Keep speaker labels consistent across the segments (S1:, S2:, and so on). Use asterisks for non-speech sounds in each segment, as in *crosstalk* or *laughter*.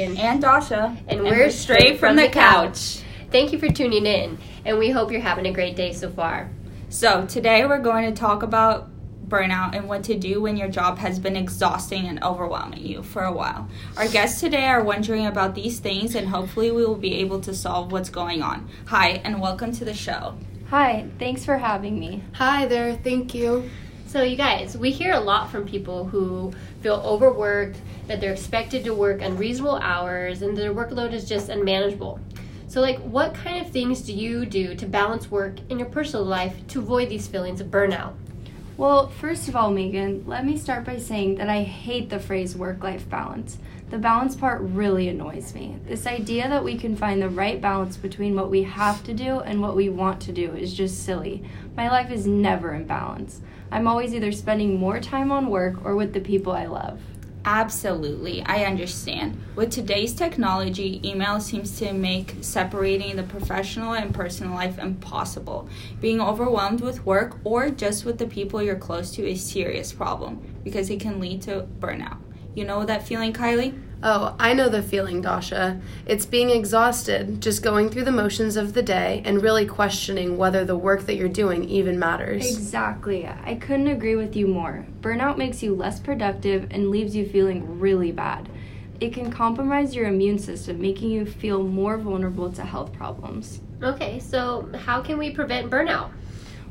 S1: Megan.
S2: And Dasha.
S1: And we're straight from the couch. Thank you for tuning in, and we hope you're having a great day so far.
S2: So, today we're going to talk about burnout and what to do when your job has been exhausting and overwhelming you for a while. Our guests today are wondering about these things, and hopefully, we will be able to solve what's going on. Hi, and welcome to the show.
S3: Hi, thanks for having me.
S4: Hi there, thank you.
S1: So, you guys, we hear a lot from people who feel overworked, that they're expected to work unreasonable hours, and their workload is just unmanageable. So, like, what kind of things do you do to balance work in your personal life to avoid these feelings of burnout?
S3: Well, first of all, Megan, let me start by saying that I hate the phrase work life balance. The balance part really annoys me. This idea that we can find the right balance between what we have to do and what we want to do is just silly. My life is never in balance. I'm always either spending more time on work or with the people I love.
S2: Absolutely, I understand. With today's technology, email seems to make separating the professional and personal life impossible. Being overwhelmed with work or just with the people you're close to is a serious problem because it can lead to burnout. You know that feeling, Kylie?
S4: Oh, I know the feeling, Dasha. It's being exhausted, just going through the motions of the day and really questioning whether the work that you're doing even matters.
S3: Exactly. I couldn't agree with you more. Burnout makes you less productive and leaves you feeling really bad. It can compromise your immune system, making you feel more vulnerable to health problems.
S1: Okay, so how can we prevent burnout?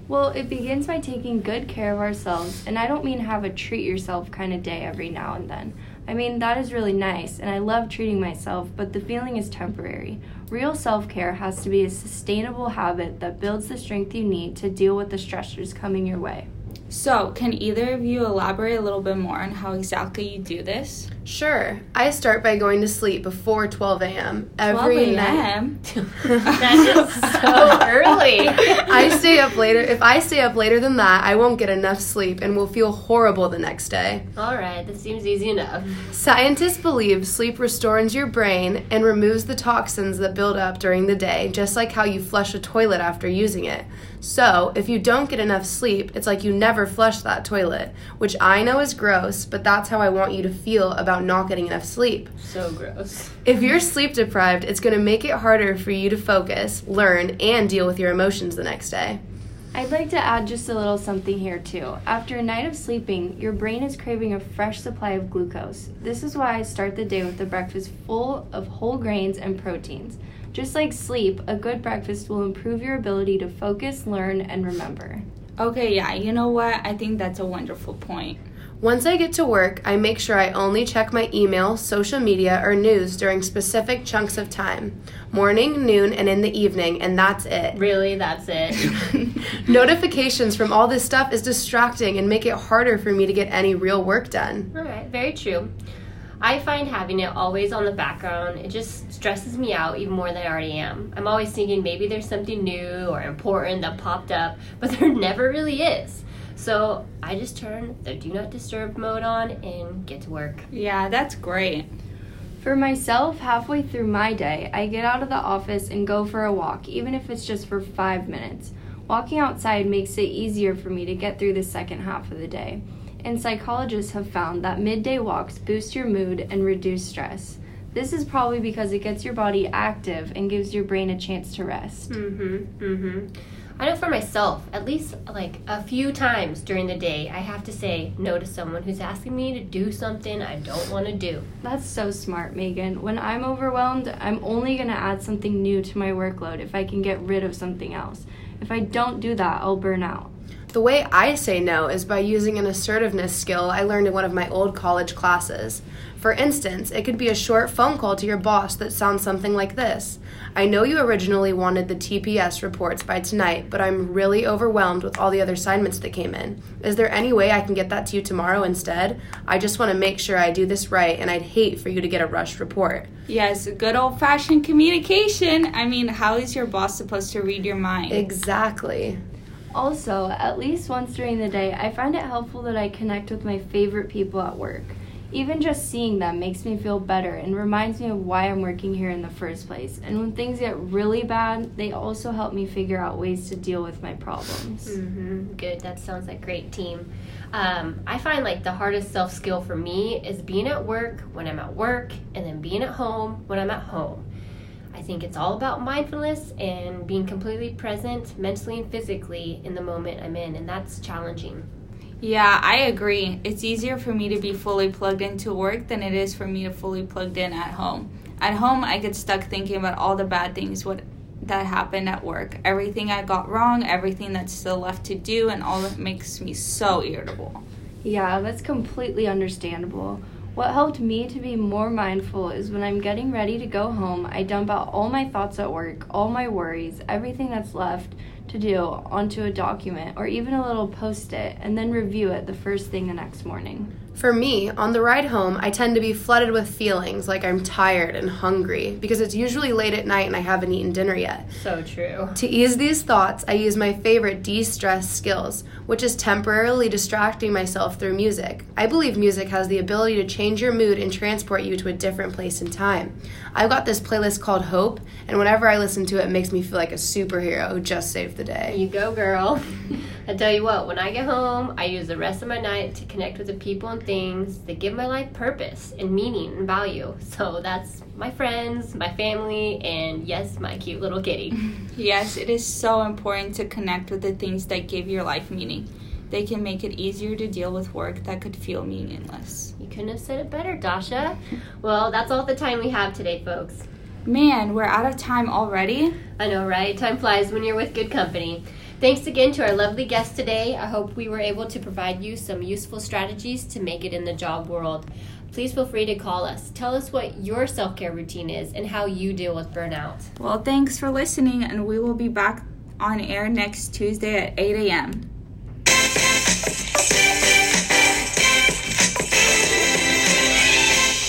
S3: Well, it begins by taking good care of ourselves, and I don't mean have a treat yourself kind of day every now and then. I mean, that is really nice, and I love treating myself, but the feeling is temporary. Real self care has to be a sustainable habit that builds the strength you need to deal with the stressors coming your way.
S2: So, can either of you elaborate a little bit more on how exactly you do this?
S4: Sure. I start by going to sleep before 12 a.m. every
S2: 12 a.m. *laughs*
S1: that is *laughs* so early.
S4: I stay up later. If I stay up later than that, I won't get enough sleep and will feel horrible the next day.
S1: All right, that seems easy enough.
S4: Scientists believe sleep restores your brain and removes the toxins that build up during the day, just like how you flush a toilet after using it. So, if you don't get enough sleep, it's like you never flushed that toilet, which I know is gross, but that's how I want you to feel about not getting enough sleep.
S1: So gross.
S4: If you're sleep deprived, it's going to make it harder for you to focus, learn, and deal with your emotions the next day.
S3: I'd like to add just a little something here too. After a night of sleeping, your brain is craving a fresh supply of glucose. This is why I start the day with a breakfast full of whole grains and proteins. Just like sleep, a good breakfast will improve your ability to focus, learn, and remember.
S2: Okay, yeah, you know what? I think that's a wonderful point.
S4: Once I get to work, I make sure I only check my email, social media, or news during specific chunks of time morning, noon, and in the evening, and that's it.
S1: Really, that's it. *laughs*
S4: Notifications from all this stuff is distracting and make it harder for me to get any real work done.
S1: All right, very true. I find having it always on the background, it just stresses me out even more than I already am. I'm always thinking maybe there's something new or important that popped up, *laughs* but there never really is. So I just turn the do not disturb mode on and get to work.
S2: Yeah, that's great.
S3: For myself, halfway through my day, I get out of the office and go for a walk, even if it's just for five minutes. Walking outside makes it easier for me to get through the second half of the day and psychologists have found that midday walks boost your mood and reduce stress. This is probably because it gets your body active and gives your brain a chance to rest.
S1: Mhm. Mhm. I know for myself, at least like a few times during the day, I have to say no to someone who's asking me to do something I don't want to do.
S3: That's so smart, Megan. When I'm overwhelmed, I'm only going to add something new to my workload if I can get rid of something else. If I don't do that, I'll burn out.
S4: The way I say no is by using an assertiveness skill I learned in one of my old college classes. For instance, it could be a short phone call to your boss that sounds something like this I know you originally wanted the TPS reports by tonight, but I'm really overwhelmed with all the other assignments that came in. Is there any way I can get that to you tomorrow instead? I just want to make sure I do this right, and I'd hate for you to get a rushed report.
S2: Yes, good old fashioned communication. I mean, how is your boss supposed to read your mind?
S4: Exactly.
S3: Also, at least once during the day, I find it helpful that I connect with my favorite people at work. Even just seeing them makes me feel better and reminds me of why I'm working here in the first place. And when things get really bad, they also help me figure out ways to deal with my problems.
S1: Mm-hmm. Good. That sounds like great team. Um, I find like the hardest self skill for me is being at work when I'm at work, and then being at home when I'm at home. I think it's all about mindfulness and being completely present mentally and physically in the moment I'm in, and that's challenging.
S2: Yeah, I agree. It's easier for me to be fully plugged into work than it is for me to fully plugged in at home. At home, I get stuck thinking about all the bad things what that happened at work, everything I got wrong, everything that's still left to do, and all that makes me so irritable.
S3: Yeah, that's completely understandable. What helped me to be more mindful is when I'm getting ready to go home, I dump out all my thoughts at work, all my worries, everything that's left to do onto a document or even a little post it, and then review it the first thing the next morning.
S4: For me, on the ride home, I tend to be flooded with feelings like I'm tired and hungry because it's usually late at night and I haven't eaten dinner yet.
S1: So true.
S4: To ease these thoughts, I use my favorite de stress skills, which is temporarily distracting myself through music. I believe music has the ability to change your mood and transport you to a different place and time. I've got this playlist called Hope, and whenever I listen to it, it makes me feel like a superhero who just saved the day.
S1: You go, girl. I tell you what, when I get home, I use the rest of my night to connect with the people and things that give my life purpose and meaning and value. So that's my friends, my family, and yes, my cute little kitty. *laughs*
S2: Yes, it is so important to connect with the things that give your life meaning. They can make it easier to deal with work that could feel meaningless.
S1: You couldn't have said it better, Dasha. Well, that's all the time we have today, folks.
S2: Man, we're out of time already.
S1: I know, right? Time flies when you're with good company. Thanks again to our lovely guest today. I hope we were able to provide you some useful strategies to make it in the job world. Please feel free to call us. Tell us what your self care routine is and how you deal with burnout.
S2: Well, thanks for listening, and we will be back on air next Tuesday at 8 a.m.